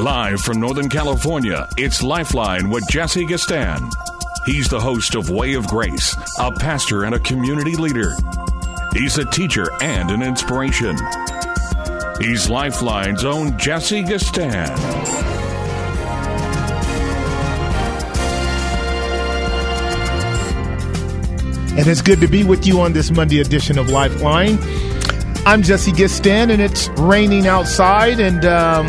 Live from Northern California, it's Lifeline with Jesse Gistand. He's the host of Way of Grace, a pastor and a community leader. He's a teacher and an inspiration. He's Lifeline's own Jesse Gistand. And it's good to be with you on this Monday edition of Lifeline. I'm Jesse Gistand, and it's raining outside, and um,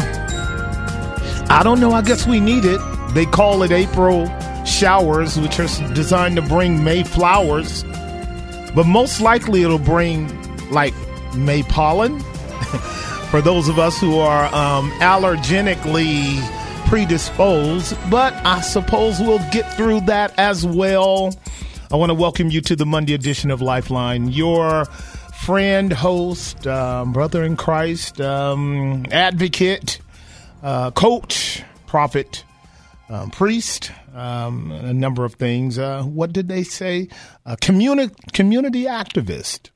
I don't know. I guess we need it. They call it April showers, which are designed to bring May flowers, but most likely it'll bring like May pollen. For those of us who are um, allergenically predisposed, but I suppose we'll get through that as well. I want to welcome you to the Monday edition of Lifeline. Your friend, host, um, brother in Christ, um, advocate, uh, coach, prophet, um, priest, um, a number of things. Uh, what did they say? A communi- community activist.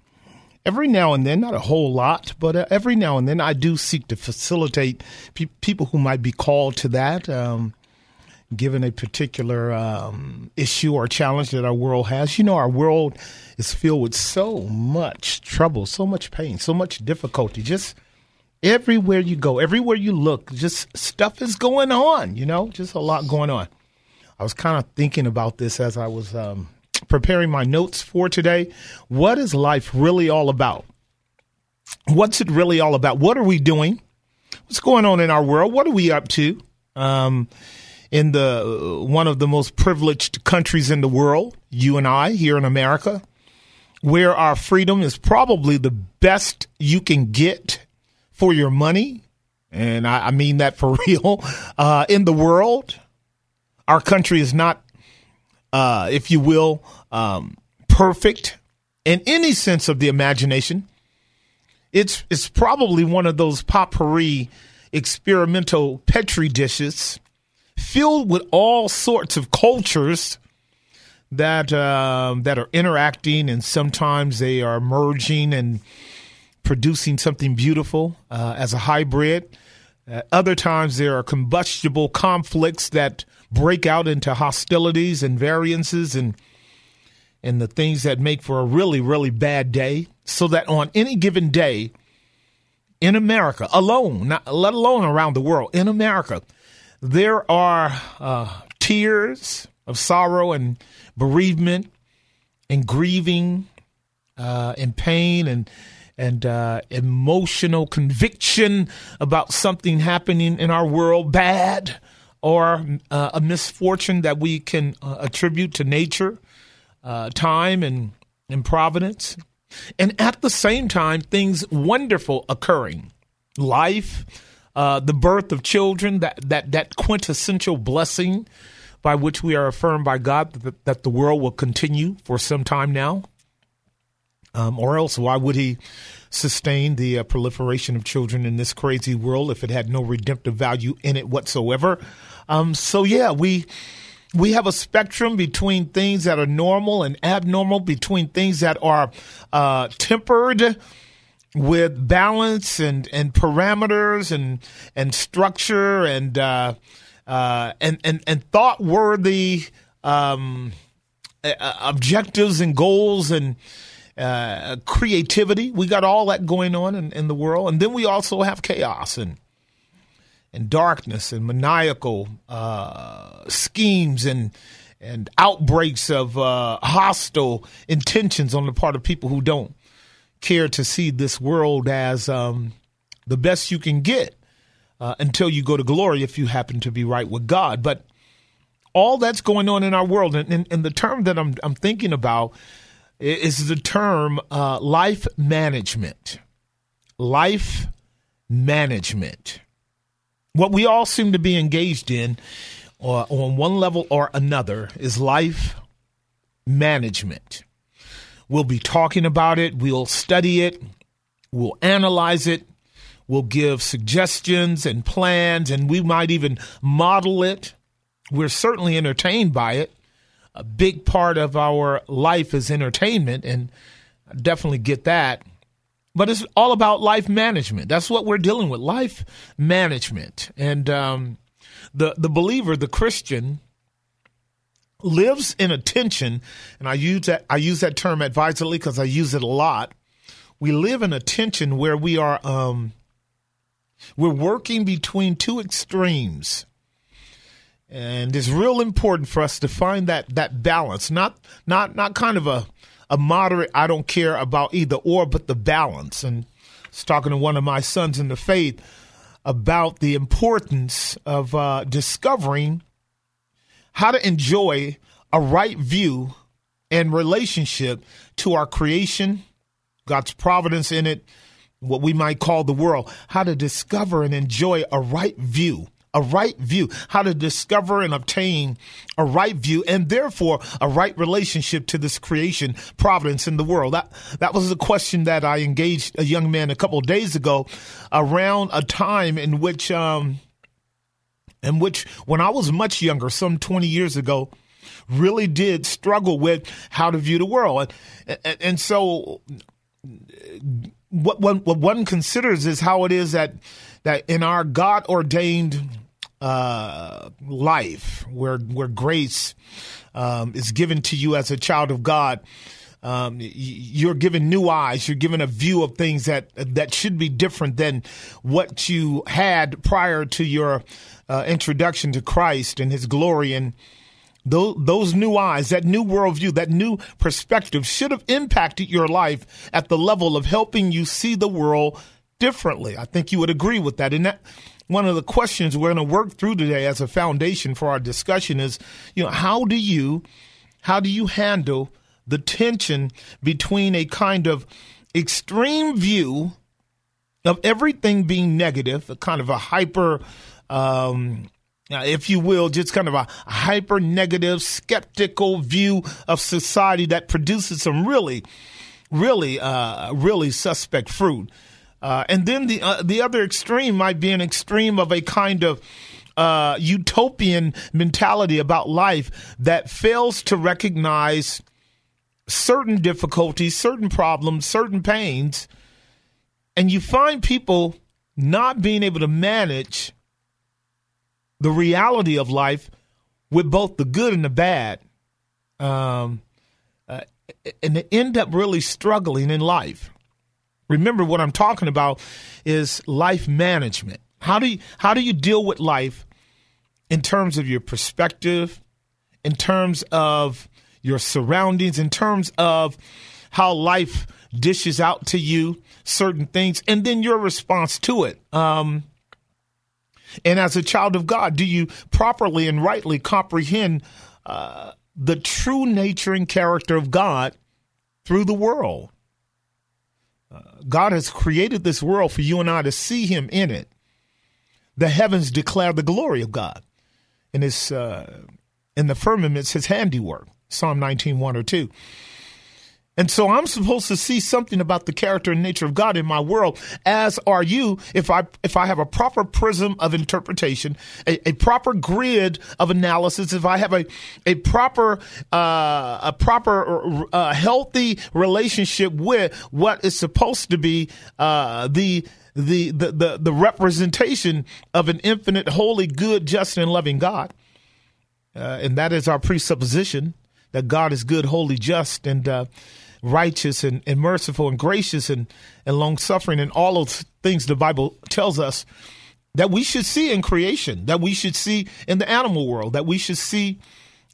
Every now and then, not a whole lot, but uh, every now and then, I do seek to facilitate pe- people who might be called to that. Um, given a particular um, issue or challenge that our world has. You know, our world is filled with so much trouble, so much pain, so much difficulty. Just everywhere you go, everywhere you look, just stuff is going on, you know, just a lot going on. I was kind of thinking about this as I was um, preparing my notes for today. What is life really all about? What's it really all about? What are we doing? What's going on in our world? What are we up to? Um, in the one of the most privileged countries in the world, you and I here in America, where our freedom is probably the best you can get for your money, and I, I mean that for real. Uh, in the world, our country is not, uh, if you will, um, perfect in any sense of the imagination. It's it's probably one of those potpourri experimental petri dishes filled with all sorts of cultures that uh, that are interacting, and sometimes they are merging and producing something beautiful uh, as a hybrid. Uh, other times there are combustible conflicts that break out into hostilities and variances and and the things that make for a really really bad day. So that on any given day in America alone, not, let alone around the world, in America, there are uh, tears of sorrow and bereavement and grieving uh, and pain and and uh, emotional conviction about something happening in our world bad or uh, a misfortune that we can uh, attribute to nature, uh, time, and, and providence. And at the same time, things wonderful occurring life, uh, the birth of children, that, that, that quintessential blessing by which we are affirmed by God that, that the world will continue for some time now. Um, or else, why would He sustain the uh, proliferation of children in this crazy world if it had no redemptive value in it whatsoever? Um, so, yeah, we we have a spectrum between things that are normal and abnormal, between things that are uh, tempered with balance and, and parameters and and structure and uh, uh, and and and thought worthy um, objectives and goals and uh, creativity. We got all that going on in, in the world, and then we also have chaos and and darkness and maniacal uh, schemes and and outbreaks of uh, hostile intentions on the part of people who don't care to see this world as um, the best you can get uh, until you go to glory if you happen to be right with God. But all that's going on in our world, and, and, and the term that I'm, I'm thinking about is the term uh, life management. life management. What we all seem to be engaged in uh, on one level or another is life management. We'll be talking about it, we'll study it, we'll analyze it, we'll give suggestions and plans, and we might even model it. We're certainly entertained by it. A big part of our life is entertainment, and I definitely get that. But it's all about life management. That's what we're dealing with life management. And um, the, the believer, the Christian, lives in a tension, and I use that I use that term advisedly because I use it a lot. We live in a tension where we are um, we're working between two extremes. And it's real important for us to find that that balance, not not not kind of a a moderate I don't care about either or, but the balance. And I was talking to one of my sons in the faith about the importance of uh, discovering how to enjoy a right view and relationship to our creation, God's providence in it, what we might call the world, how to discover and enjoy a right view a right view, how to discover and obtain a right view, and therefore a right relationship to this creation, providence in the world. That that was a question that I engaged a young man a couple of days ago, around a time in which, um, in which when I was much younger, some twenty years ago, really did struggle with how to view the world, and, and, and so what one, what one considers is how it is that that in our God ordained uh, life, where where grace um, is given to you as a child of God. Um, you're given new eyes. You're given a view of things that that should be different than what you had prior to your uh, introduction to Christ and His glory. And those, those new eyes, that new worldview, that new perspective should have impacted your life at the level of helping you see the world differently. I think you would agree with that. And that one of the questions we're going to work through today as a foundation for our discussion is, you know, how do you how do you handle the tension between a kind of extreme view of everything being negative, a kind of a hyper um, if you will, just kind of a hyper negative, skeptical view of society that produces some really, really, uh, really suspect fruit. Uh, and then the uh, the other extreme might be an extreme of a kind of uh, utopian mentality about life that fails to recognize certain difficulties, certain problems, certain pains, and you find people not being able to manage the reality of life with both the good and the bad, um, uh, and they end up really struggling in life. Remember, what I'm talking about is life management. How do you, how do you deal with life in terms of your perspective, in terms of your surroundings, in terms of how life dishes out to you certain things, and then your response to it. Um, and as a child of God, do you properly and rightly comprehend uh, the true nature and character of God through the world? God has created this world for you and I to see Him in it. The heavens declare the glory of God, and His uh, in the firmaments His handiwork. Psalm 19, 1 or 2. And so I'm supposed to see something about the character and nature of God in my world, as are you, if I if I have a proper prism of interpretation, a, a proper grid of analysis, if I have a a proper uh, a proper uh, healthy relationship with what is supposed to be uh, the the, the the the representation of an infinite, holy, good, just, and loving God, uh, and that is our presupposition that God is good, holy, just, and uh, righteous and, and merciful and gracious and, and long suffering and all those things the Bible tells us that we should see in creation, that we should see in the animal world, that we should see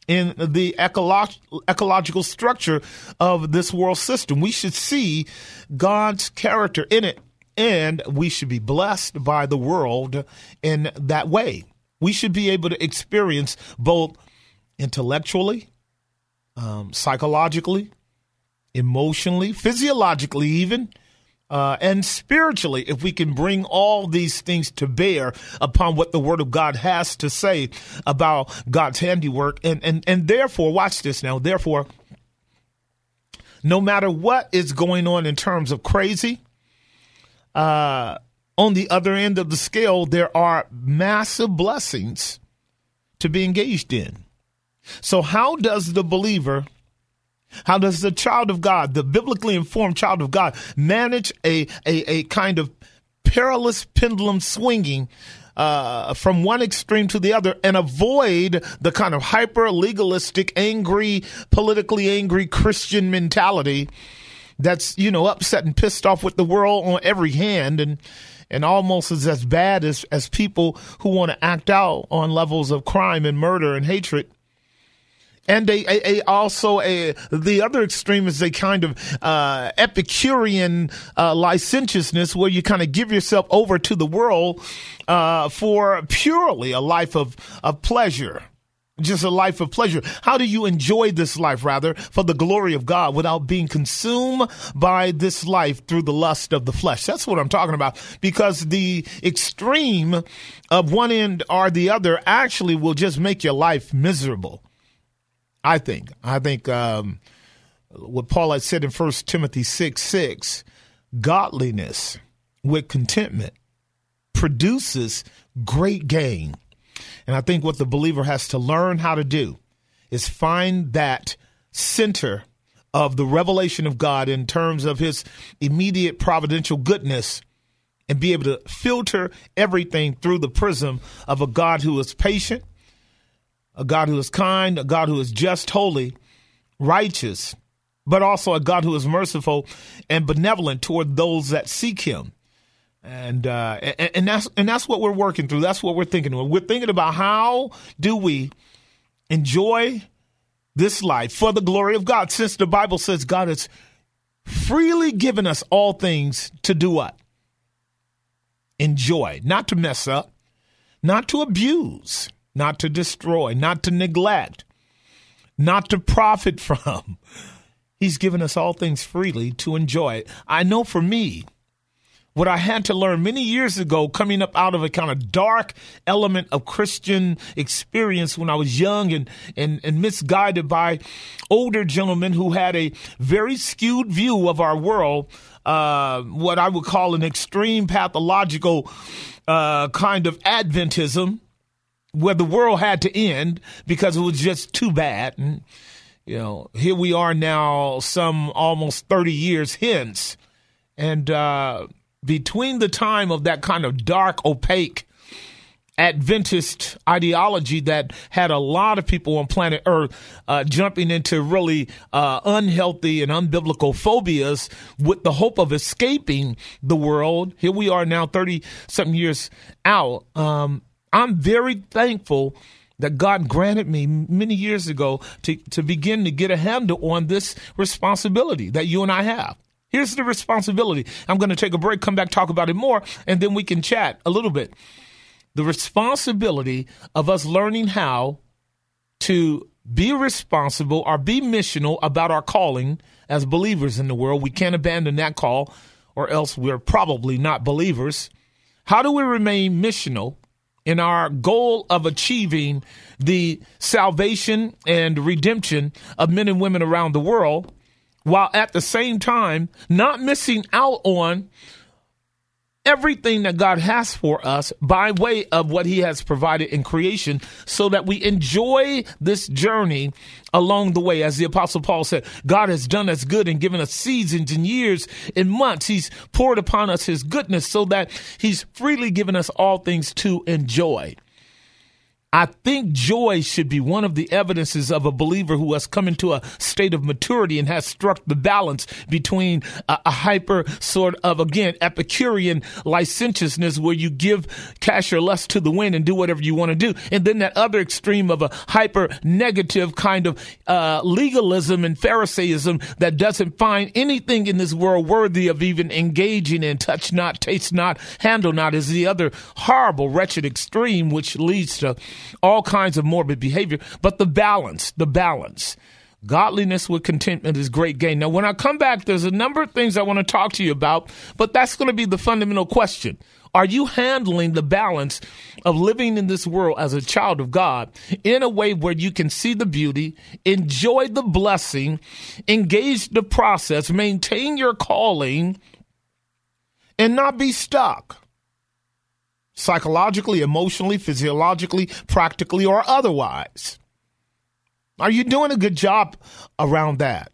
in the ecolo- ecological structure of this world system. We should see God's character in it, and we should be blessed by the world in that way. We should be able to experience both intellectually, um, psychologically, emotionally, physiologically, even uh, and spiritually, if we can bring all these things to bear upon what the Word of God has to say about God's handiwork, and and and therefore, watch this now. Therefore, no matter what is going on in terms of crazy, uh, on the other end of the scale, there are massive blessings to be engaged in. So, how does the believer? How does the child of God, the biblically informed child of God, manage a, a, a kind of perilous pendulum swinging uh, from one extreme to the other and avoid the kind of hyper legalistic, angry, politically angry Christian mentality that's, you know, upset and pissed off with the world on every hand and and almost is as bad as, as people who want to act out on levels of crime and murder and hatred and a, a, also a the other extreme is a kind of uh, Epicurean uh, licentiousness where you kind of give yourself over to the world uh, for purely a life of of pleasure. Just a life of pleasure. How do you enjoy this life, rather, for the glory of God without being consumed by this life through the lust of the flesh? That's what I'm talking about. Because the extreme of one end or the other actually will just make your life miserable. I think. I think um, what Paul had said in 1 Timothy 6 6, godliness with contentment produces great gain. And I think what the believer has to learn how to do is find that center of the revelation of God in terms of his immediate providential goodness and be able to filter everything through the prism of a God who is patient, a God who is kind, a God who is just, holy, righteous, but also a God who is merciful and benevolent toward those that seek Him. And, uh, and and that's and that's what we're working through. That's what we're thinking. We're thinking about how do we enjoy this life for the glory of God, since the Bible says God has freely given us all things to do what? Enjoy, not to mess up, not to abuse, not to destroy, not to neglect, not to profit from. He's given us all things freely to enjoy it. I know for me, what I had to learn many years ago, coming up out of a kind of dark element of Christian experience when I was young and, and, and misguided by older gentlemen who had a very skewed view of our world, uh, what I would call an extreme pathological uh, kind of Adventism where the world had to end because it was just too bad. And, you know, here we are now, some almost 30 years hence. And uh, between the time of that kind of dark, opaque, Adventist ideology that had a lot of people on planet Earth uh, jumping into really uh, unhealthy and unbiblical phobias with the hope of escaping the world. Here we are now, 30 something years out. Um, I'm very thankful that God granted me many years ago to, to begin to get a handle on this responsibility that you and I have. Here's the responsibility. I'm going to take a break, come back, talk about it more, and then we can chat a little bit. The responsibility of us learning how to be responsible or be missional about our calling as believers in the world. We can't abandon that call, or else we're probably not believers. How do we remain missional? In our goal of achieving the salvation and redemption of men and women around the world, while at the same time not missing out on everything that God has for us by way of what He has provided in creation so that we enjoy this journey along the way. As the Apostle Paul said, God has done us good and given us seasons and years and months. He's poured upon us His goodness so that He's freely given us all things to enjoy. I think joy should be one of the evidences of a believer who has come into a state of maturity and has struck the balance between a, a hyper sort of, again, Epicurean licentiousness where you give cash or less to the wind and do whatever you want to do. And then that other extreme of a hyper negative kind of uh, legalism and Pharisaism that doesn't find anything in this world worthy of even engaging in. Touch not, taste not, handle not is the other horrible, wretched extreme, which leads to all kinds of morbid behavior, but the balance, the balance. Godliness with contentment is great gain. Now, when I come back, there's a number of things I want to talk to you about, but that's going to be the fundamental question. Are you handling the balance of living in this world as a child of God in a way where you can see the beauty, enjoy the blessing, engage the process, maintain your calling, and not be stuck? Psychologically, emotionally, physiologically, practically, or otherwise. Are you doing a good job around that?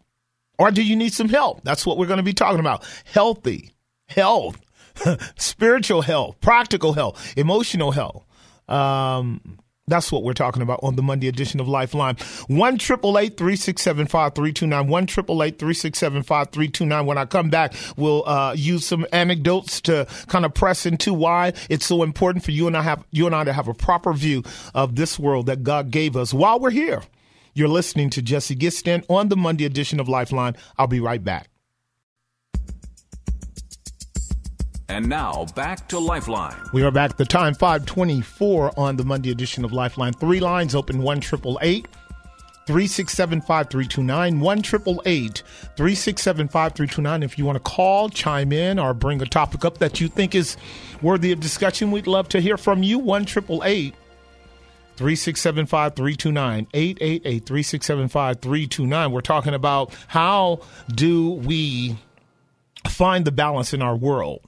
Or do you need some help? That's what we're going to be talking about. Healthy, health, spiritual health, practical health, emotional health. Um, that's what we're talking about on the Monday edition of Lifeline. 1 367 5329. 1 367 5329. When I come back, we'll uh, use some anecdotes to kind of press into why it's so important for you and I have you and I to have a proper view of this world that God gave us while we're here. You're listening to Jesse Gistand on the Monday edition of Lifeline. I'll be right back. And now back to Lifeline. We are back. The time 524 on the Monday edition of Lifeline. Three lines open 1 367 5329 1 367 5329. If you want to call, chime in, or bring a topic up that you think is worthy of discussion, we'd love to hear from you. 1 367 5329 888 367 5329. We're talking about how do we find the balance in our world?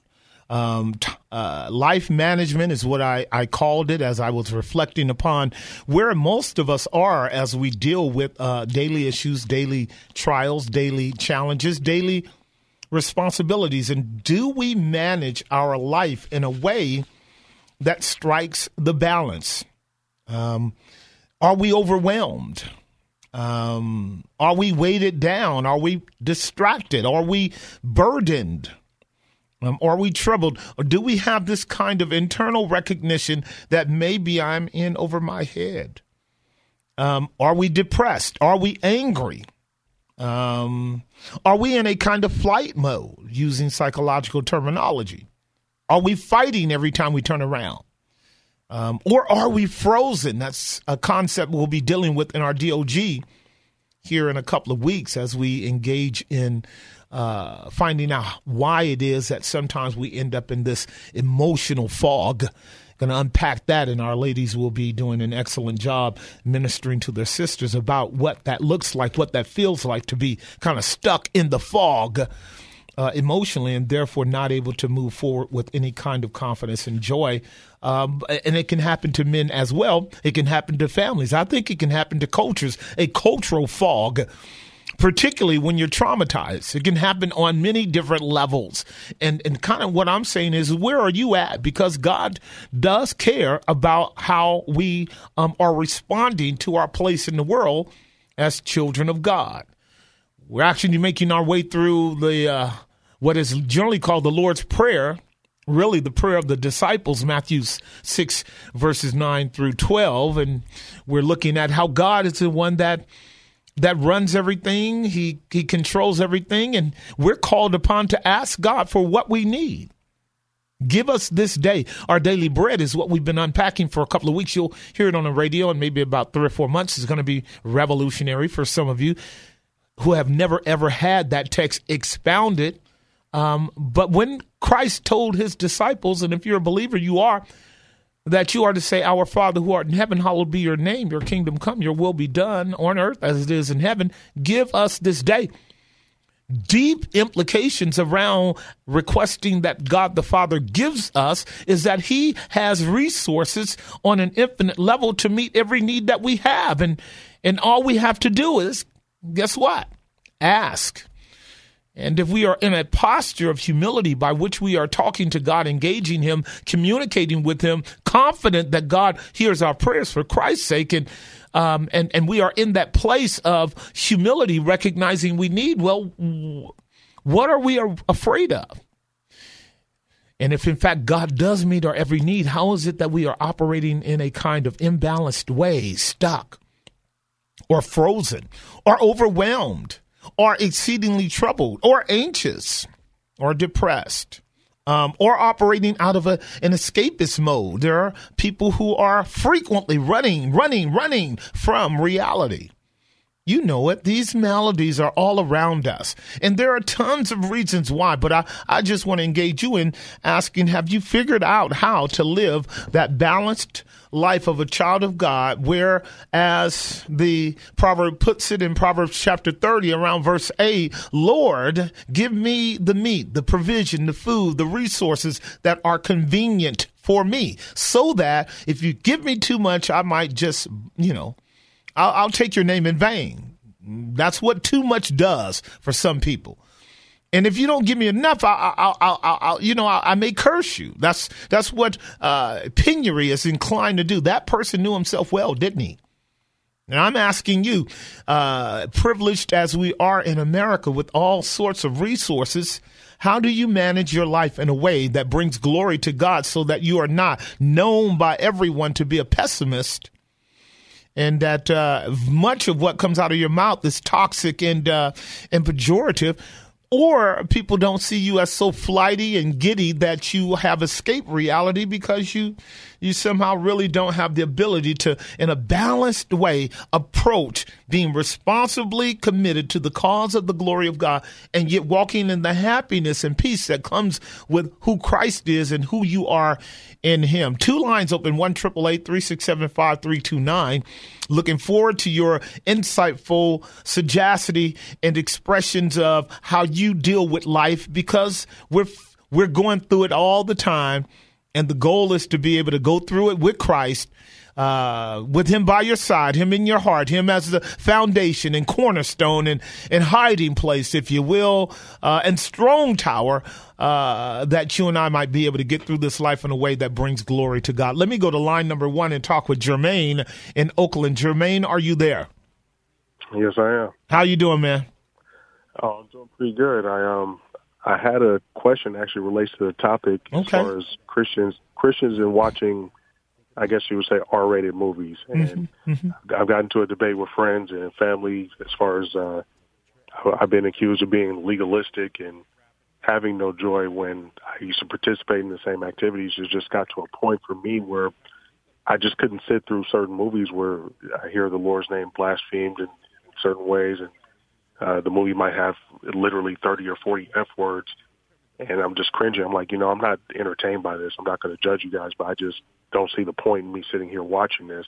Um, t- uh, life management is what I, I called it as I was reflecting upon where most of us are as we deal with uh, daily issues, daily trials, daily challenges, daily responsibilities. And do we manage our life in a way that strikes the balance? Um, are we overwhelmed? Um, are we weighted down? Are we distracted? Are we burdened? Um, are we troubled? Or do we have this kind of internal recognition that maybe I'm in over my head? Um, are we depressed? Are we angry? Um, are we in a kind of flight mode using psychological terminology? Are we fighting every time we turn around? Um, or are we frozen? That's a concept we'll be dealing with in our DOG here in a couple of weeks as we engage in uh, finding out why it is that sometimes we end up in this emotional fog. Going to unpack that, and our ladies will be doing an excellent job ministering to their sisters about what that looks like, what that feels like to be kind of stuck in the fog. Uh, emotionally, and therefore not able to move forward with any kind of confidence and joy. Um, and it can happen to men as well. It can happen to families. I think it can happen to cultures, a cultural fog particularly when you're traumatized. It can happen on many different levels. And and kind of what I'm saying is where are you at? Because God does care about how we um, are responding to our place in the world as children of God. We're actually making our way through the uh, what is generally called the Lord's Prayer, really the prayer of the disciples, Matthew 6, verses 9 through 12. And we're looking at how God is the one that that runs everything. He he controls everything, and we're called upon to ask God for what we need. Give us this day. Our daily bread is what we've been unpacking for a couple of weeks. You'll hear it on the radio, and maybe about three or four months is going to be revolutionary for some of you who have never ever had that text expounded. Um, but when Christ told his disciples, and if you're a believer, you are, that you are to say, Our Father who art in heaven, hallowed be your name, your kingdom come, your will be done on earth as it is in heaven. Give us this day. Deep implications around requesting that God the Father gives us is that He has resources on an infinite level to meet every need that we have. And, and all we have to do is, guess what? Ask. And if we are in a posture of humility by which we are talking to God, engaging Him, communicating with Him, confident that God hears our prayers for Christ's sake, and um, and and we are in that place of humility, recognizing we need. Well, what are we afraid of? And if in fact God does meet our every need, how is it that we are operating in a kind of imbalanced way, stuck, or frozen, or overwhelmed? Are exceedingly troubled or anxious or depressed. Um, or operating out of a, an escapist mode. There are people who are frequently running, running, running from reality. You know it. These maladies are all around us. And there are tons of reasons why, but I, I just want to engage you in asking, have you figured out how to live that balanced life of a child of God, where, as the proverb puts it in Proverbs chapter 30, around verse 8, Lord, give me the meat, the provision, the food, the resources that are convenient for me, so that if you give me too much, I might just, you know, I'll, I'll take your name in vain. That's what too much does for some people. And if you don't give me enough, I, I, I, I you know, I, I, may curse you. That's that's what uh, penury is inclined to do. That person knew himself well, didn't he? And I'm asking you, uh, privileged as we are in America with all sorts of resources, how do you manage your life in a way that brings glory to God so that you are not known by everyone to be a pessimist? And that uh, much of what comes out of your mouth is toxic and uh, and pejorative, or people don't see you as so flighty and giddy that you have escaped reality because you you somehow really don't have the ability to in a balanced way approach being responsibly committed to the cause of the glory of God and yet walking in the happiness and peace that comes with who Christ is and who you are in him. Two lines open, one triple eight three six seven five three two nine. Looking forward to your insightful sagacity and expressions of how you deal with life because we're we're going through it all the time and the goal is to be able to go through it with Christ uh, with him by your side, him in your heart, him as the foundation and cornerstone and, and hiding place, if you will, uh, and strong tower, uh, that you and I might be able to get through this life in a way that brings glory to God. Let me go to line number one and talk with Jermaine in Oakland. Jermaine, are you there? Yes, I am. How you doing, man? Oh, I'm doing pretty good. I um I had a question actually relates to the topic okay. as far as Christians Christians and watching I guess you would say R-rated movies, and mm-hmm, mm-hmm. I've gotten into a debate with friends and family as far as uh, I've been accused of being legalistic and having no joy when I used to participate in the same activities. It just got to a point for me where I just couldn't sit through certain movies where I hear the Lord's name blasphemed in, in certain ways, and uh, the movie might have literally 30 or 40 F words, and I'm just cringing. I'm like, you know, I'm not entertained by this. I'm not going to judge you guys, but I just don't see the point in me sitting here watching this.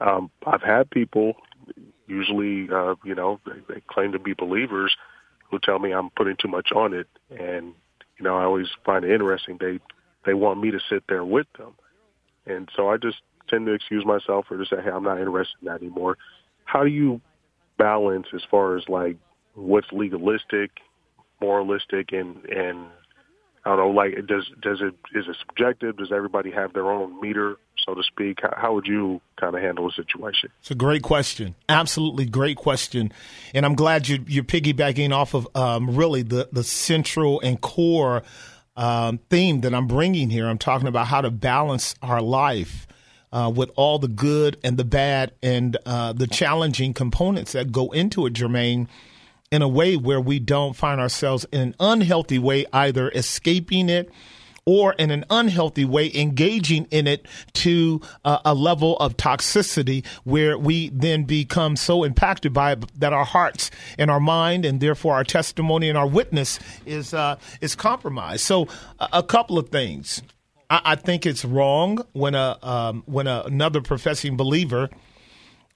Um, I've had people, usually, uh, you know, they, they claim to be believers, who tell me I'm putting too much on it, and you know, I always find it interesting. They they want me to sit there with them, and so I just tend to excuse myself or just say, hey, I'm not interested in that anymore. How do you balance as far as like what's legalistic, moralistic, and and I don't know, like does does it is it subjective? Does everybody have their own meter, so to speak? How, how would you kind of handle a situation? It's a great question, absolutely great question, and I'm glad you you're piggybacking off of um, really the the central and core um, theme that I'm bringing here. I'm talking about how to balance our life. Uh, with all the good and the bad and uh, the challenging components that go into it, Jermaine, in a way where we don't find ourselves in an unhealthy way, either escaping it or in an unhealthy way, engaging in it to uh, a level of toxicity where we then become so impacted by it that our hearts and our mind and therefore our testimony and our witness is uh, is compromised. So, a, a couple of things. I, I, think it's wrong when a um, when a, another professing believer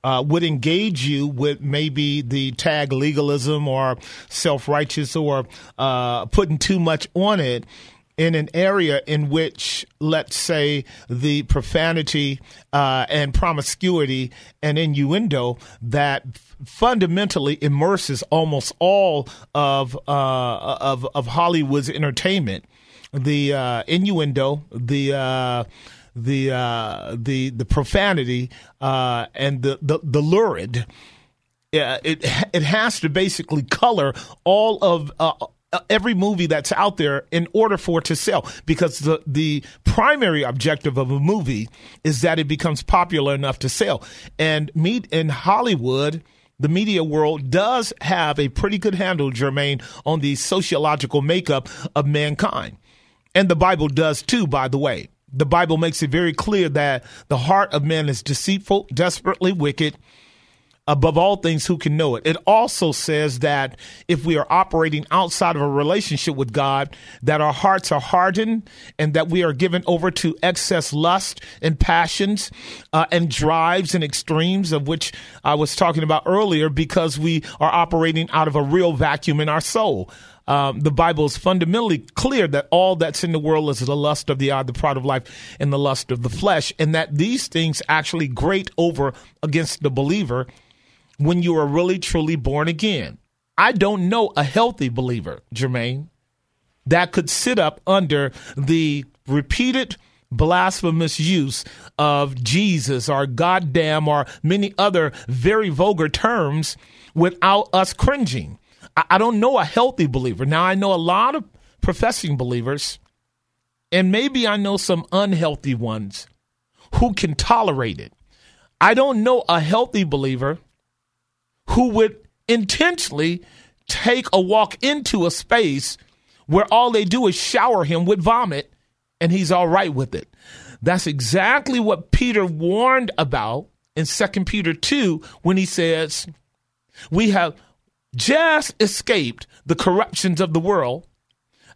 uh, would engage you with maybe the tag legalism or self righteous or uh, putting too much on it in an area in which, let's say, the profanity uh, and promiscuity and innuendo that fundamentally immerses almost all of uh, of of Hollywood's entertainment, the uh, innuendo, the uh, the uh, the the profanity uh, and the, the the lurid. It it has to basically color all of uh, every movie that's out there in order for it to sell. Because the the primary objective of a movie is that it becomes popular enough to sell. And meet in Hollywood the media world does have a pretty good handle Jermaine on the sociological makeup of mankind and the Bible does too by the way the Bible makes it very clear that the heart of man is deceitful, desperately wicked. above all things who can know it. It also says that if we are operating outside of a relationship with God, that our hearts are hardened and that we are given over to excess lust and passions uh, and drives and extremes of which I was talking about earlier because we are operating out of a real vacuum in our soul. Um, the Bible is fundamentally clear that all that's in the world is the lust of the eye, the pride of life, and the lust of the flesh, and that these things actually grate over against the believer when you are really truly born again. I don't know a healthy believer, Jermaine, that could sit up under the repeated blasphemous use of Jesus or goddamn or many other very vulgar terms without us cringing. I, don't know a healthy believer. Now, I know a lot of professing believers, and maybe I know some unhealthy ones who can tolerate it. I don't know a healthy believer who would intentionally take a walk into a space where all they do is shower him with vomit and he's all right with it. That's exactly what Peter warned about in 2 Peter 2 when he says, We have just escaped the corruptions of the world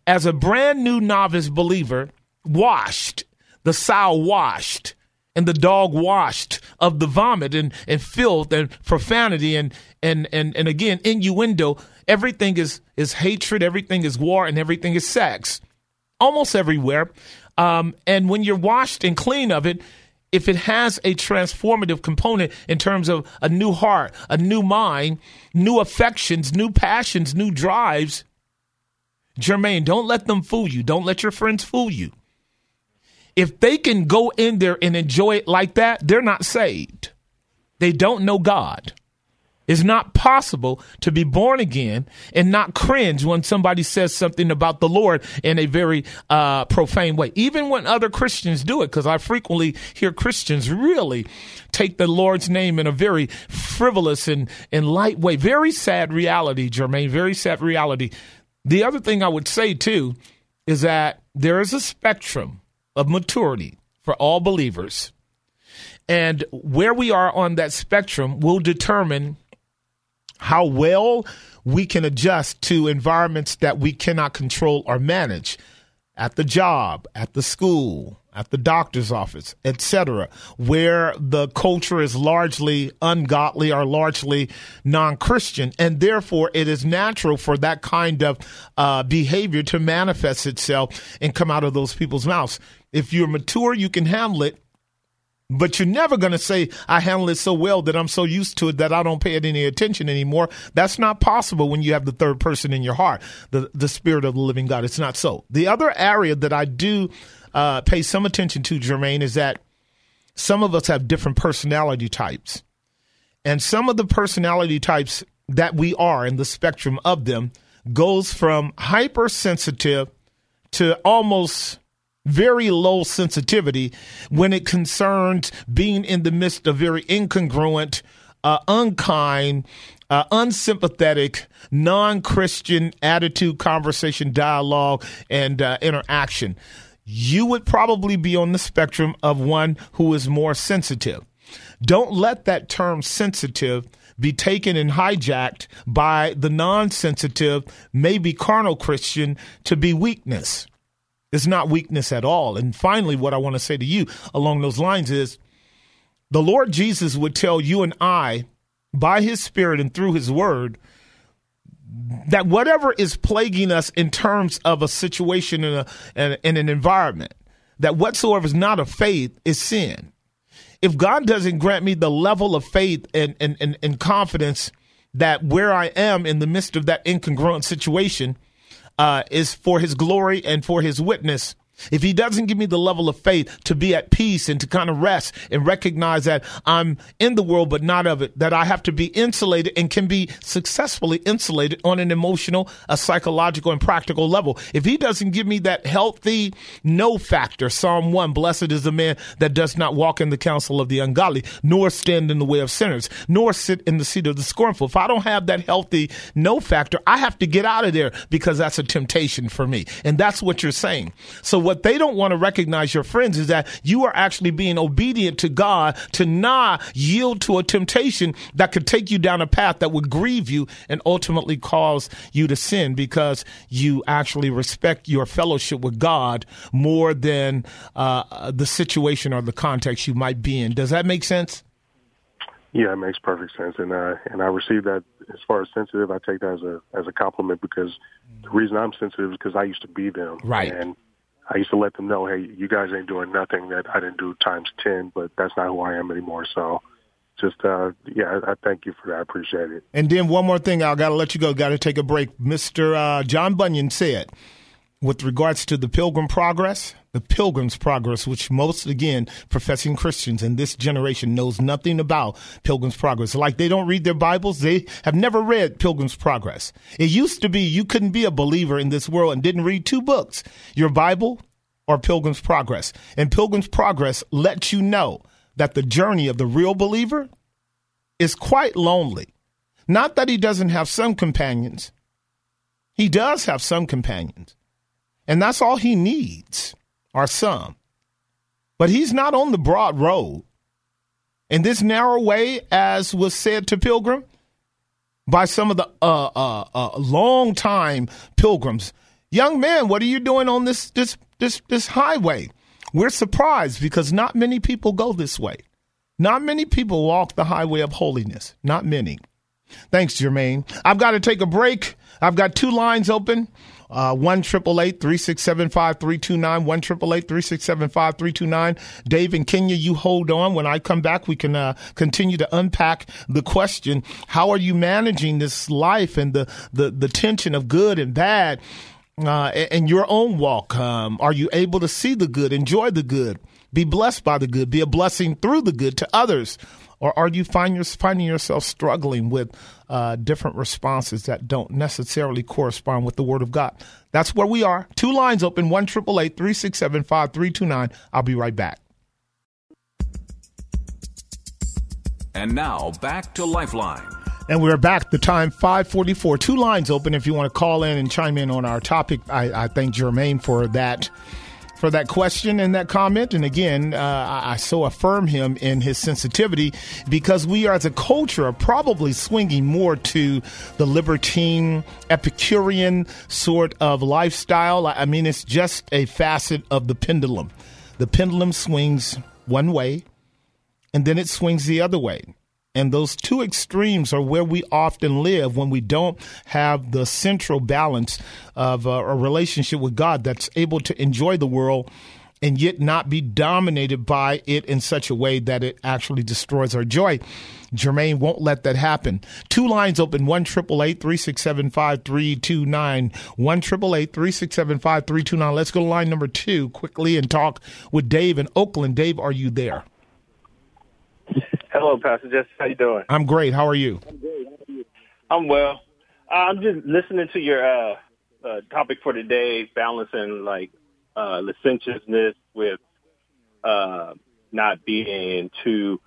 as a brand new novice believer, washed, the sow washed and the dog washed of the vomit and, and filth and profanity and, and, and, and again, innuendo. Everything is, is hatred, everything is war, and everything is sex. Almost everywhere. Um, and when you're washed and clean of it, if it has a transformative component in terms of a new heart, a new mind, new affections, new passions, new drives, Jermaine, don't let them fool you. Don't let your friends fool you if they can go in there and enjoy it like that, they're not saved. They don't know God. It's not possible to be born again and not cringe when somebody says something about the Lord in a very uh, profane way. Even when other Christians do it, because I frequently hear Christians really take the Lord's name in a very frivolous and, and light way. Very sad reality, Jermaine. Very sad reality. The other thing I would say, too, is that there is a spectrum of maturity for all believers. And where we are on that spectrum will determine how well we can adjust to environments that we cannot control or manage at the job, at the school, at the doctor's office, etc., where the culture is largely ungodly or largely non-Christian, and therefore it is natural for that kind of uh, behavior to manifest itself and come out of those people's mouths. If you're mature, you can handle it. But you're never going to say, I handle it so well that I'm so used to it that I don't pay it any attention anymore. That's not possible when you have the third person in your heart, the, the spirit of the living God. It's not so. The other area that I do uh, pay some attention to, Jermaine, is that some of us have different personality types. And some of the personality types that we are in the spectrum of them goes from hypersensitive to almost very low sensitivity when it concerns being in the midst of very incongruent, uh, unkind, uh, unsympathetic, non Christian attitude, conversation, dialogue, and uh, interaction. You would probably be on the spectrum of one who is more sensitive. Don't let that term sensitive be taken and hijacked by the non sensitive, maybe carnal Christian to be weakness. It's not weakness at all. And finally, what I want to say to you along those lines is the Lord Jesus would tell you and I by his spirit and through his word that whatever is plaguing us in terms of a situation in, a, in, an environment, that whatsoever is not of faith is sin. If God doesn't grant me the level of faith and, and, and, and confidence that where I am in the midst of that incongruent situation – uh, is for his glory and for his witness if he doesn't give me the level of faith to be at peace and to kind of rest and recognize that I'm in the world but not of it, that I have to be insulated and can be successfully insulated on an emotional, a psychological, and practical level. If he doesn't give me that healthy no factor, Psalm 1, blessed is the man that does not walk in the counsel of the ungodly, nor stand in the way of sinners, nor sit in the seat of the scornful. If I don't have that healthy no factor, I have to get out of there because that's a temptation for me. And that's what you're saying. So what they don't want to recognize, your friends, is that you are actually being obedient to God to not yield to a temptation that could take you down a path that would grieve you and ultimately cause you to sin because you actually respect your fellowship with God more than uh, the situation or the context you might be in. Does that make sense? Yeah, it makes perfect sense, and uh, and I receive that as far as sensitive. I take that as a as a compliment because the reason I'm sensitive is because I used to be them, right? And I used to let them know, hey, you guys ain't doing nothing that I didn't do times ten, but that's not who I am anymore. So, just uh, yeah, I, I thank you for that. I appreciate it. And then one more thing, I got to let you go. Got to take a break. Mister uh, John Bunyan said with regards to the Pilgrim Progress, the Pilgrim's Progress, which most, again, professing Christians in this generation knows nothing about Pilgrim's Progress. Like they don't read their Bibles, they have never read Pilgrim's Progress. It used to be you couldn't be a believer in this world and didn't read two books, your Bible or Pilgrim's Progress. And Pilgrim's Progress lets you know that the journey of the real believer is quite lonely. Not that he doesn't have some companions. He does have some companions and that's all he needs, are some. But he's not on the broad road. In this narrow way, as was said to Pilgrim by some of the uh, uh, uh, long time pilgrims, young man, what are you doing on this this this this highway? We're surprised because not many people go this way. Not many people walk the highway of holiness. Not many. Thanks, Jermaine. I've got to take a break. I've got two lines open. Uh, one triple eight three six seven five three two nine. One triple eight three six seven five three two nine. Dave and Kenya, you hold on. When I come back, we can uh, continue to unpack the question: How are you managing this life and the the, the tension of good and bad? Uh, in your own walk, um, are you able to see the good, enjoy the good, be blessed by the good, be a blessing through the good to others? Or are you find your, finding yourself struggling with uh, different responses that don't necessarily correspond with the Word of God? That's where we are. Two lines open, 1 367 5329. I'll be right back. And now back to Lifeline. And we're back. The time 544. Two lines open if you want to call in and chime in on our topic. I, I thank Jermaine for that for that question and that comment. And again, uh, I so affirm him in his sensitivity because we are, as a culture, are probably swinging more to the libertine, Epicurean sort of lifestyle. I mean, it's just a facet of the pendulum. The pendulum swings one way and then it swings the other way. And those two extremes are where we often live when we don't have the central balance of uh, a relationship with God that's able to enjoy the world and yet not be dominated by it in such a way that it actually destroys our joy. Jermaine won't let that happen. Two lines open, 1 367 5329. 1 367 Let's go to line number two quickly and talk with Dave in Oakland. Dave, are you there? Hello, Pastor Jesse. How you doing? I'm great. How are you? I'm well. Uh, I'm just listening to your uh, uh, topic for today, balancing like uh, licentiousness with uh, not being too,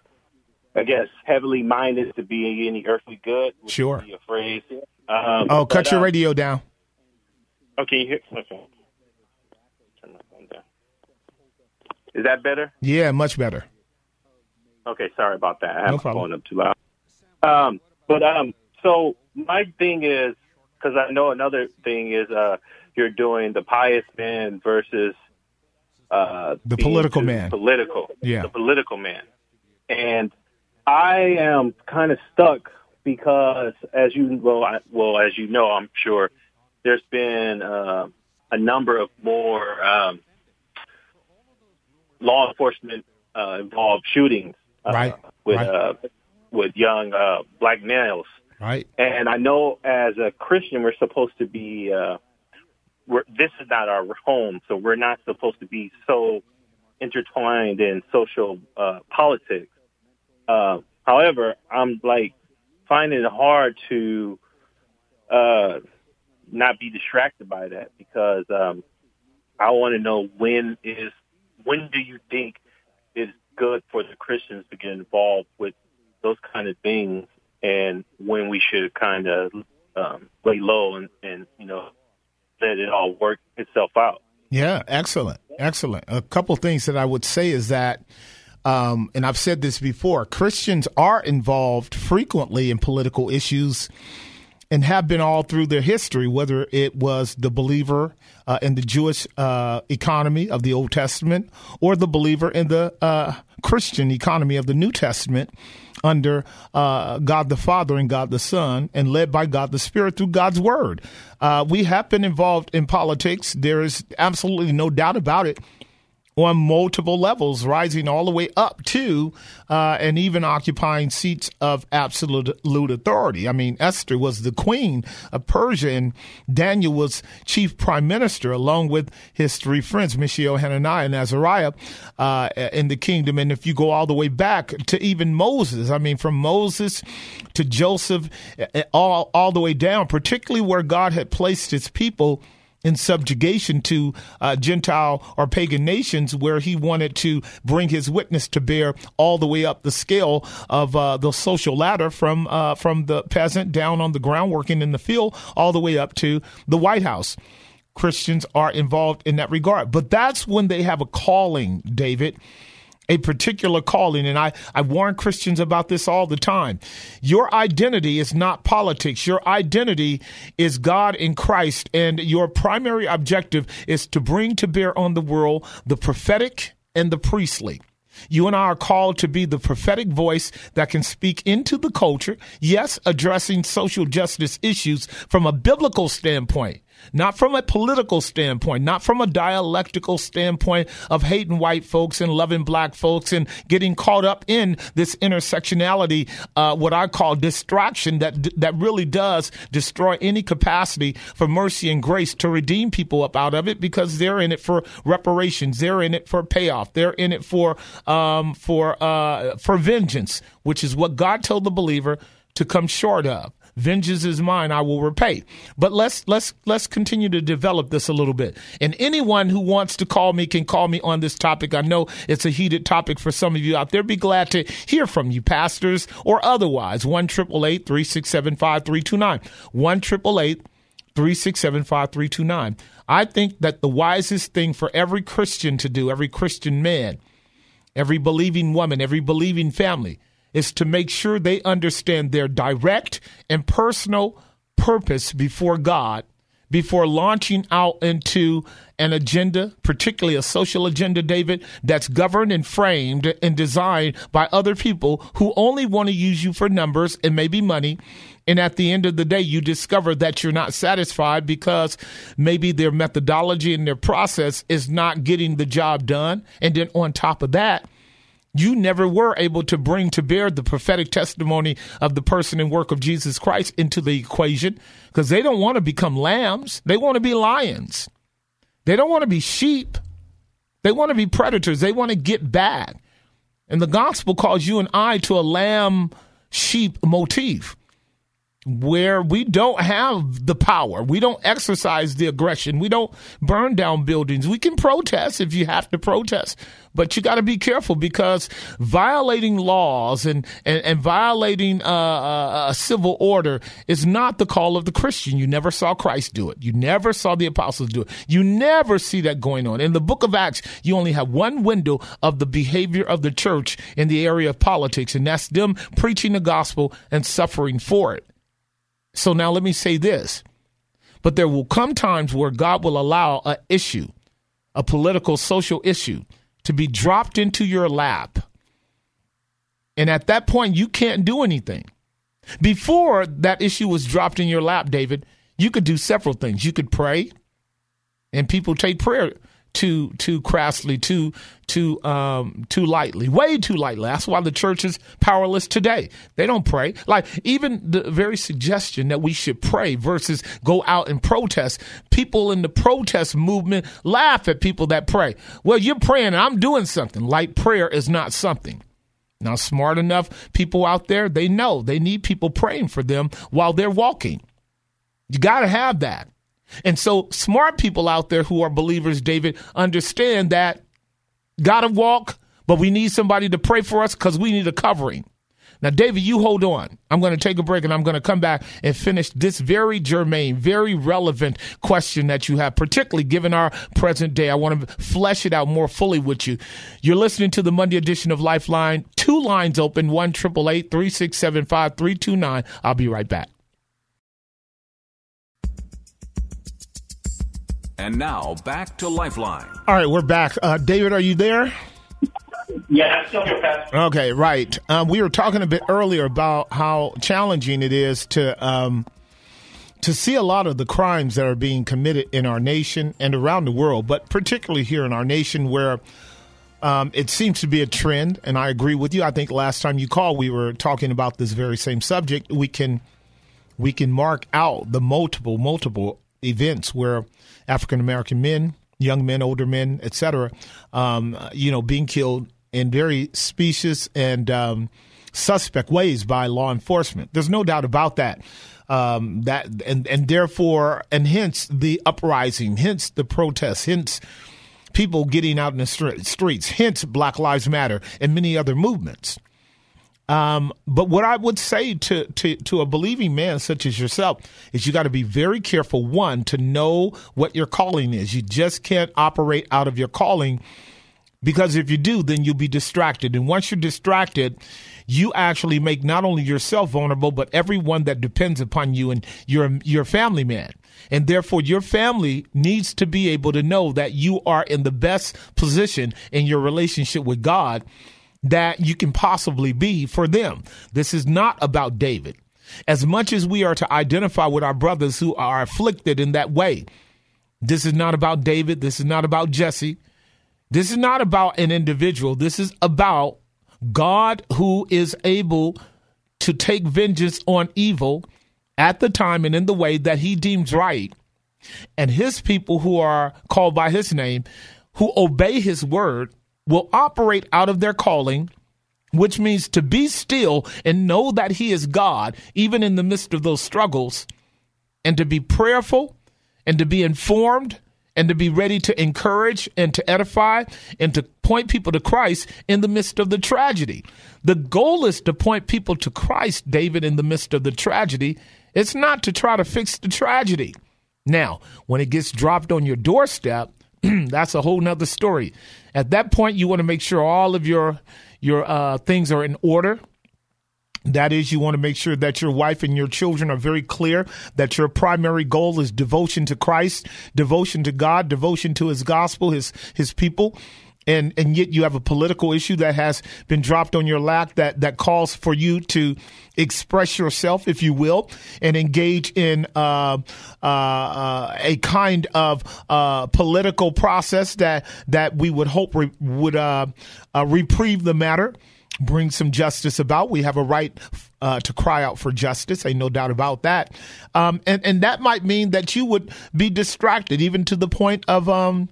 I guess, heavily minded to be any earthly good. Sure. a phrase. Um, oh, cut your uh, radio down. Okay, here. Okay. Turn my phone down. Is that better? Yeah, much better. Okay, sorry about that. I have no my problem. phone up too loud. Um, but um, so my thing is because I know another thing is uh, you're doing the pious man versus uh, the political man. Political, yeah, the political man, and I am kind of stuck because, as you well, I, well as you know, I'm sure there's been uh, a number of more um, law enforcement uh, involved shootings right. with right. Uh, with young uh, black males. Right. And I know as a Christian, we're supposed to be. Uh, we're, this is not our home, so we're not supposed to be so intertwined in social uh, politics. Uh, however, I'm like finding it hard to uh, not be distracted by that because um, I want to know when is when do you think is good for the Christians to get involved with those kind of things and when we should kind of um, lay low and, and, you know, let it all work itself out. Yeah, excellent, excellent. A couple things that I would say is that. Um, and I've said this before Christians are involved frequently in political issues and have been all through their history, whether it was the believer uh, in the Jewish uh, economy of the Old Testament or the believer in the uh, Christian economy of the New Testament under uh, God the Father and God the Son and led by God the Spirit through God's Word. Uh, we have been involved in politics. There is absolutely no doubt about it on multiple levels, rising all the way up to uh, and even occupying seats of absolute authority. I mean, Esther was the queen of Persia, and Daniel was chief prime minister, along with his three friends, Mishael, Hananiah, and Azariah, uh, in the kingdom. And if you go all the way back to even Moses, I mean, from Moses to Joseph, all all the way down, particularly where God had placed His people in subjugation to uh, Gentile or pagan nations, where he wanted to bring his witness to bear all the way up the scale of uh, the social ladder from uh, from the peasant down on the ground working in the field, all the way up to the White House. Christians are involved in that regard, but that's when they have a calling, David a particular calling. And I, I warn Christians about this all the time. Your identity is not politics. Your identity is God in Christ. And your primary objective is to bring to bear on the world the prophetic and the priestly. You and I are called to be the prophetic voice that can speak into the culture, yes, addressing social justice issues from a biblical standpoint, not from a political standpoint, not from a dialectical standpoint of hating white folks and loving black folks and getting caught up in this intersectionality, uh, what I call distraction that that really does destroy any capacity for mercy and grace to redeem people up out of it because they're in it for reparations, they're in it for payoff, they're in it for um, for uh, for vengeance, which is what God told the believer to come short of vengeance is mine i will repay. But let's let's let's continue to develop this a little bit. And anyone who wants to call me can call me on this topic. I know it's a heated topic for some of you out there. Be glad to hear from you pastors or otherwise. 1 367 5329 1 367 5329 i think that the wisest thing for every christian to do every christian man every believing woman every believing family is to make sure they understand their direct and personal purpose before God before launching out into an agenda, particularly a social agenda, David, that's governed and framed and designed by other people who only want to use you for numbers and maybe money. And at the end of the day, you discover that you're not satisfied because maybe their methodology and their process is not getting the job done. And then on top of that, you never were able to bring to bear the prophetic testimony of the person and work of Jesus Christ into the equation because they don't want to become lambs. They want to be lions. They don't want to be sheep. They want to be predators. They want to get back. And the gospel calls you and I to a lamb sheep motif where we don't have the power. We don't exercise the aggression. We don't burn down buildings. We can protest if you have to protest, but you got to be careful because violating laws and, and, and violating uh, uh, a civil order is not the call of the Christian. You never saw Christ do it. You never saw the apostles do it. You never see that going on. In the book of Acts, you only have one window of the behavior of the church in the area of politics, and that's them preaching the gospel and suffering for it. So now let me say this. But there will come times where God will allow an issue, a political, social issue, to be dropped into your lap. And at that point, you can't do anything. Before that issue was dropped in your lap, David, you could do several things. You could pray, and people take prayer too too crassly, too too um, too lightly, way too lightly. That's why the church is powerless today. They don't pray. Like even the very suggestion that we should pray versus go out and protest. People in the protest movement laugh at people that pray. Well, you're praying, and I'm doing something. Like prayer is not something. Now, smart enough people out there, they know they need people praying for them while they're walking. You got to have that. And so smart people out there who are believers, David, understand that got to walk, but we need somebody to pray for us because we need a covering. Now, David, you hold on. I'm going to take a break and I'm going to come back and finish this very germane, very relevant question that you have, particularly given our present day. I want to flesh it out more fully with you. You're listening to the Monday edition of Lifeline. Two lines open, one triple eight three six seven five three two nine. I'll be right back. And now back to Lifeline. All right, we're back. Uh, David, are you there? Yeah, still here, Pastor. Okay, right. Um, we were talking a bit earlier about how challenging it is to um, to see a lot of the crimes that are being committed in our nation and around the world, but particularly here in our nation, where um, it seems to be a trend. And I agree with you. I think last time you called, we were talking about this very same subject. We can we can mark out the multiple multiple events where African American men, young men, older men, etc., um, you know, being killed in very specious and um, suspect ways by law enforcement. There's no doubt about that. Um, that and and therefore and hence the uprising, hence the protests, hence people getting out in the streets, hence Black Lives Matter and many other movements. Um, but what I would say to, to, to a believing man such as yourself is you got to be very careful, one, to know what your calling is. You just can't operate out of your calling because if you do, then you'll be distracted. And once you're distracted, you actually make not only yourself vulnerable, but everyone that depends upon you and your, your family man. And therefore, your family needs to be able to know that you are in the best position in your relationship with God that you can possibly be for them. This is not about David. As much as we are to identify with our brothers who are afflicted in that way, this is not about David. This is not about Jesse. This is not about an individual. This is about God who is able to take vengeance on evil at the time and in the way that he deems right. And his people who are called by his name, who obey his word, will operate out of their calling, which means to be still and know that He is God, even in the midst of those struggles, and to be prayerful and to be informed and to be ready to encourage and to edify and to point people to Christ in the midst of the tragedy. The goal is to point people to Christ, David, in the midst of the tragedy. It's not to try to fix the tragedy. Now, when it gets dropped on your doorstep, that's a whole nother story. At that point, you want to make sure all of your your uh, things are in order. That is, you want to make sure that your wife and your children are very clear that your primary goal is devotion to Christ, devotion to God, devotion to His gospel, His His people and and yet you have a political issue that has been dropped on your lap that that calls for you to express yourself, if you will, and engage in uh, uh, uh, a kind of uh, political process that that we would hope re- would uh, uh, reprieve the matter, bring some justice about. We have a right. to cry out for justice, ain't no doubt about that, um, and and that might mean that you would be distracted, even to the point of um,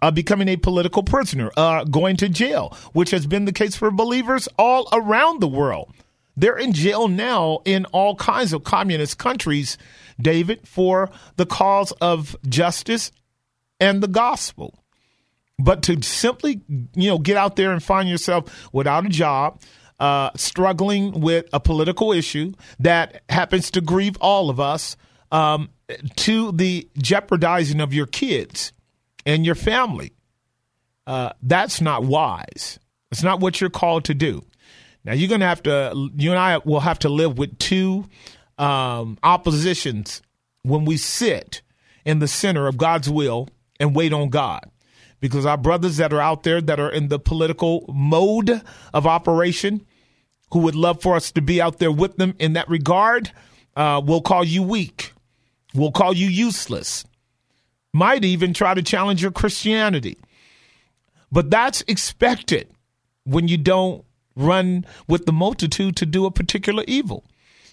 uh, becoming a political prisoner, uh, going to jail, which has been the case for believers all around the world. They're in jail now in all kinds of communist countries, David, for the cause of justice and the gospel. But to simply, you know, get out there and find yourself without a job, uh, struggling with a political issue that happens to grieve all of us, um, to the jeopardizing of your kids and your family. Uh, that's not wise. It's not what you're called to do. Now you're gonna have to. You and I will have to live with two um, oppositions when we sit in the center of God's will and wait on God. Because our brothers that are out there that are in the political mode of operation, who would love for us to be out there with them in that regard, uh, will call you weak, will call you useless, might even try to challenge your Christianity. But that's expected when you don't run with the multitude to do a particular evil.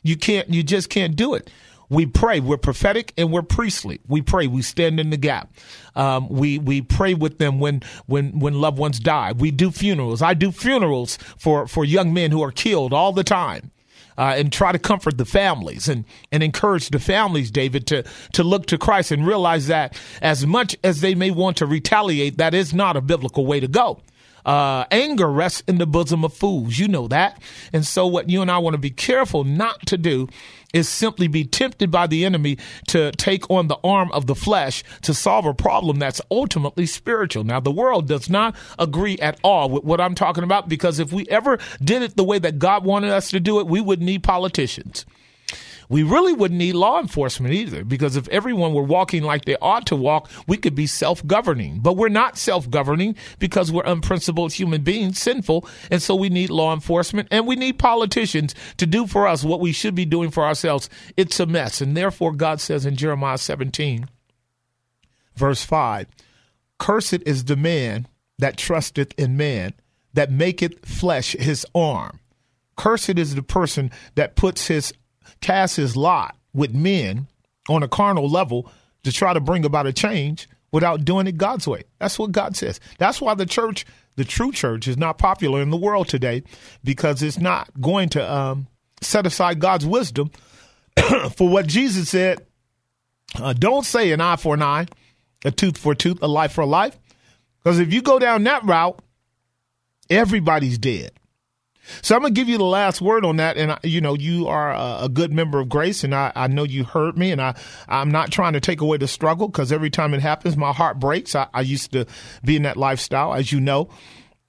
You can't, you just can't do it. We pray. We're prophetic and we're priestly. We pray. We stand in the gap. Um, we we pray with them when when when loved ones die. We do funerals. I do funerals for for young men who are killed all the time uh, and try to comfort the families and, and encourage the families, David, to, to look to Christ and realize that as much as they may want to retaliate, that is not a biblical way to go. Uh, anger rests in the bosom of fools. You know that. And so, what you and I want to be careful not to do is simply be tempted by the enemy to take on the arm of the flesh to solve a problem that's ultimately spiritual. Now, the world does not agree at all with what I'm talking about because if we ever did it the way that God wanted us to do it, we would need politicians we really wouldn't need law enforcement either, because if everyone were walking like they ought to walk, we could be self governing. But we're not self governing because we're unprincipled human beings, sinful. And so we need law enforcement and we need politicians to do for us what we should be doing for ourselves. It's a mess. And therefore, God says in Jeremiah 17, verse 5, Cursed is the man that trusteth in man, that maketh flesh his arm. Cursed is the person that puts his cast his lot with men on a carnal level to try to bring about a change without doing it God's way. That's what God says. That's why the church, the true church, is not popular in the world today because it's not going to um, set aside God's wisdom for what Jesus said. Uh, don't say an eye for an eye, a tooth for a tooth, a life for a life. Because if you go down that route, everybody's dead. So I'm gonna give you the last word on that, and you know you are a, good member of Grace, and I, I, know you heard me, and I I'm not trying to take away the struggle because every time it happens, my heart breaks. I, I, used to be in that lifestyle, as you know,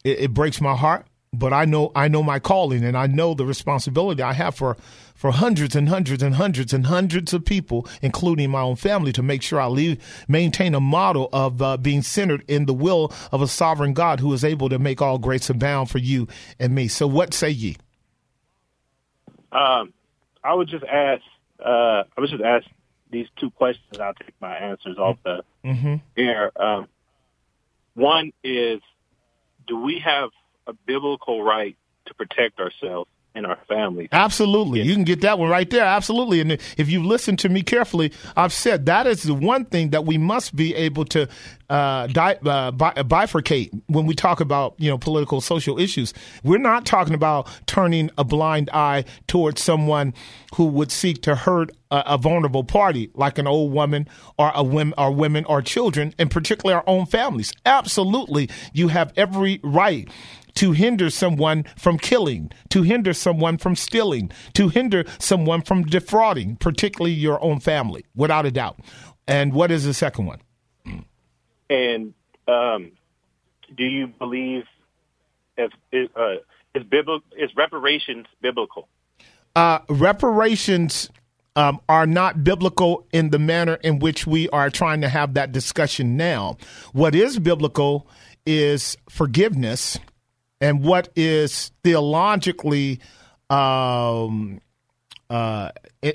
it, it breaks my heart, but I know I know my calling, and I know the responsibility I have for for hundreds and hundreds and hundreds and hundreds of people, including my own family, to make sure I leave, maintain a model of uh, being centered in the will of a sovereign God who is able to make all grace abound for you and me. So, what say ye? Um, I would just ask. Uh, I would just ask these two questions. I'll take my answers off the mm-hmm. air. Um, one is, do we have a biblical right to protect ourselves? In our family. Absolutely. You can get that one right there. Absolutely. And if you listen to me carefully, I've said that is the one thing that we must be able to uh, di- uh, bi- bifurcate when we talk about, you know, political social issues. We're not talking about turning a blind eye towards someone who would seek to hurt a, a vulnerable party like an old woman or a women or women or children, and particularly our own families. Absolutely. You have every right to hinder someone from killing, to hinder someone from stealing, to hinder someone from defrauding, particularly your own family, without a doubt. And what is the second one? And um, do you believe if uh, is biblical is reparations biblical? Uh, reparations um, are not biblical in the manner in which we are trying to have that discussion now. What is biblical is forgiveness and what is theologically um, uh,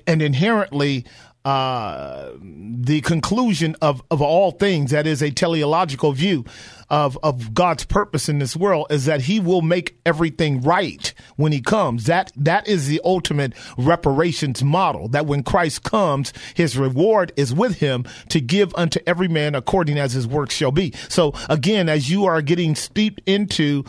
and inherently uh, the conclusion of, of all things, that is a teleological view of, of God's purpose in this world, is that He will make everything right when He comes. That that is the ultimate reparations model. That when Christ comes, His reward is with Him to give unto every man according as his work shall be. So again, as you are getting steeped into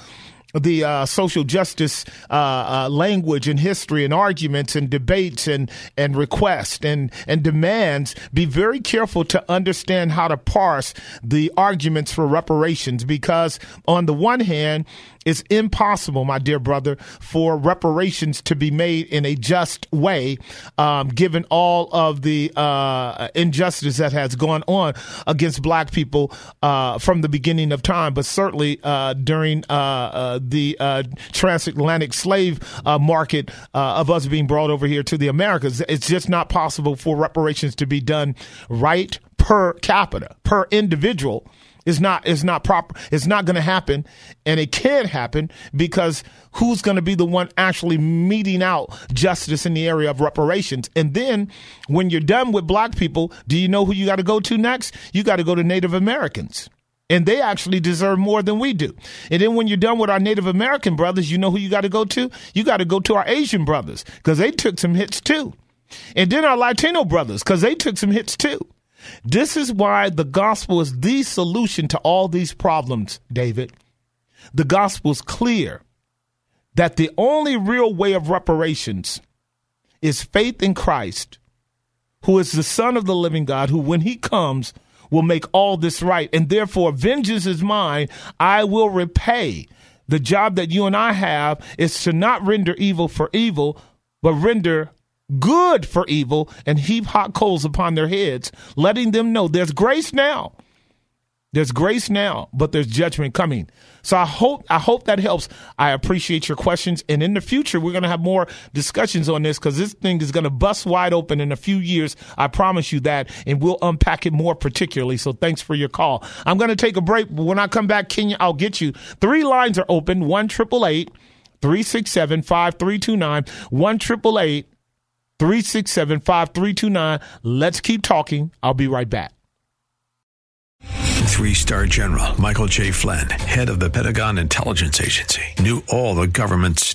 the uh, social justice uh, uh, language and history and arguments and debates and and requests and and demands, be very careful to understand how to parse the arguments for reparations because on the one hand it's impossible, my dear brother, for reparations to be made in a just way, um, given all of the uh, injustice that has gone on against black people uh, from the beginning of time, but certainly uh, during uh, uh, the uh, transatlantic slave market of us being brought over here to the Americas. It's just not possible for reparations to be done right per capita, per individual is not is not proper. It's not going to happen, and it can't happen because who's going to be the one actually meting out justice in the area of reparations? And then when you're done with black people, do you know who you got to go to next? You got to go to Native Americans. And they actually deserve more than we do. And then when you're done with our Native American brothers, you know who you got to go to? You got to go to our Asian brothers because they took some hits too. And then our Latino brothers because they took some hits too. This is why the gospel is the solution to all these problems, David. The gospel is clear that the only real way of reparations is faith in Christ, who is the Son of the living God, who, when he comes, will make all this right. And therefore, vengeance is mine. I will repay. The job that you and I have is to not render evil for evil, but render good for evil and heap hot coals upon their heads, letting them know there's grace now. There's grace now, but there's judgment coming. So I hope I hope that helps. I appreciate your questions, and in the future we're going to have more discussions on this because this thing is going to bust wide open in a few years. I promise you that, and we'll unpack it more particularly. So thanks for your call. I'm going to take a break. But When I come back, Kenya, I'll get you. Three lines are open: one triple eight. 367 5329 1 367 5329. Let's keep talking. I'll be right back. Three star general Michael J. Flynn, head of the Pentagon Intelligence Agency, knew all the government's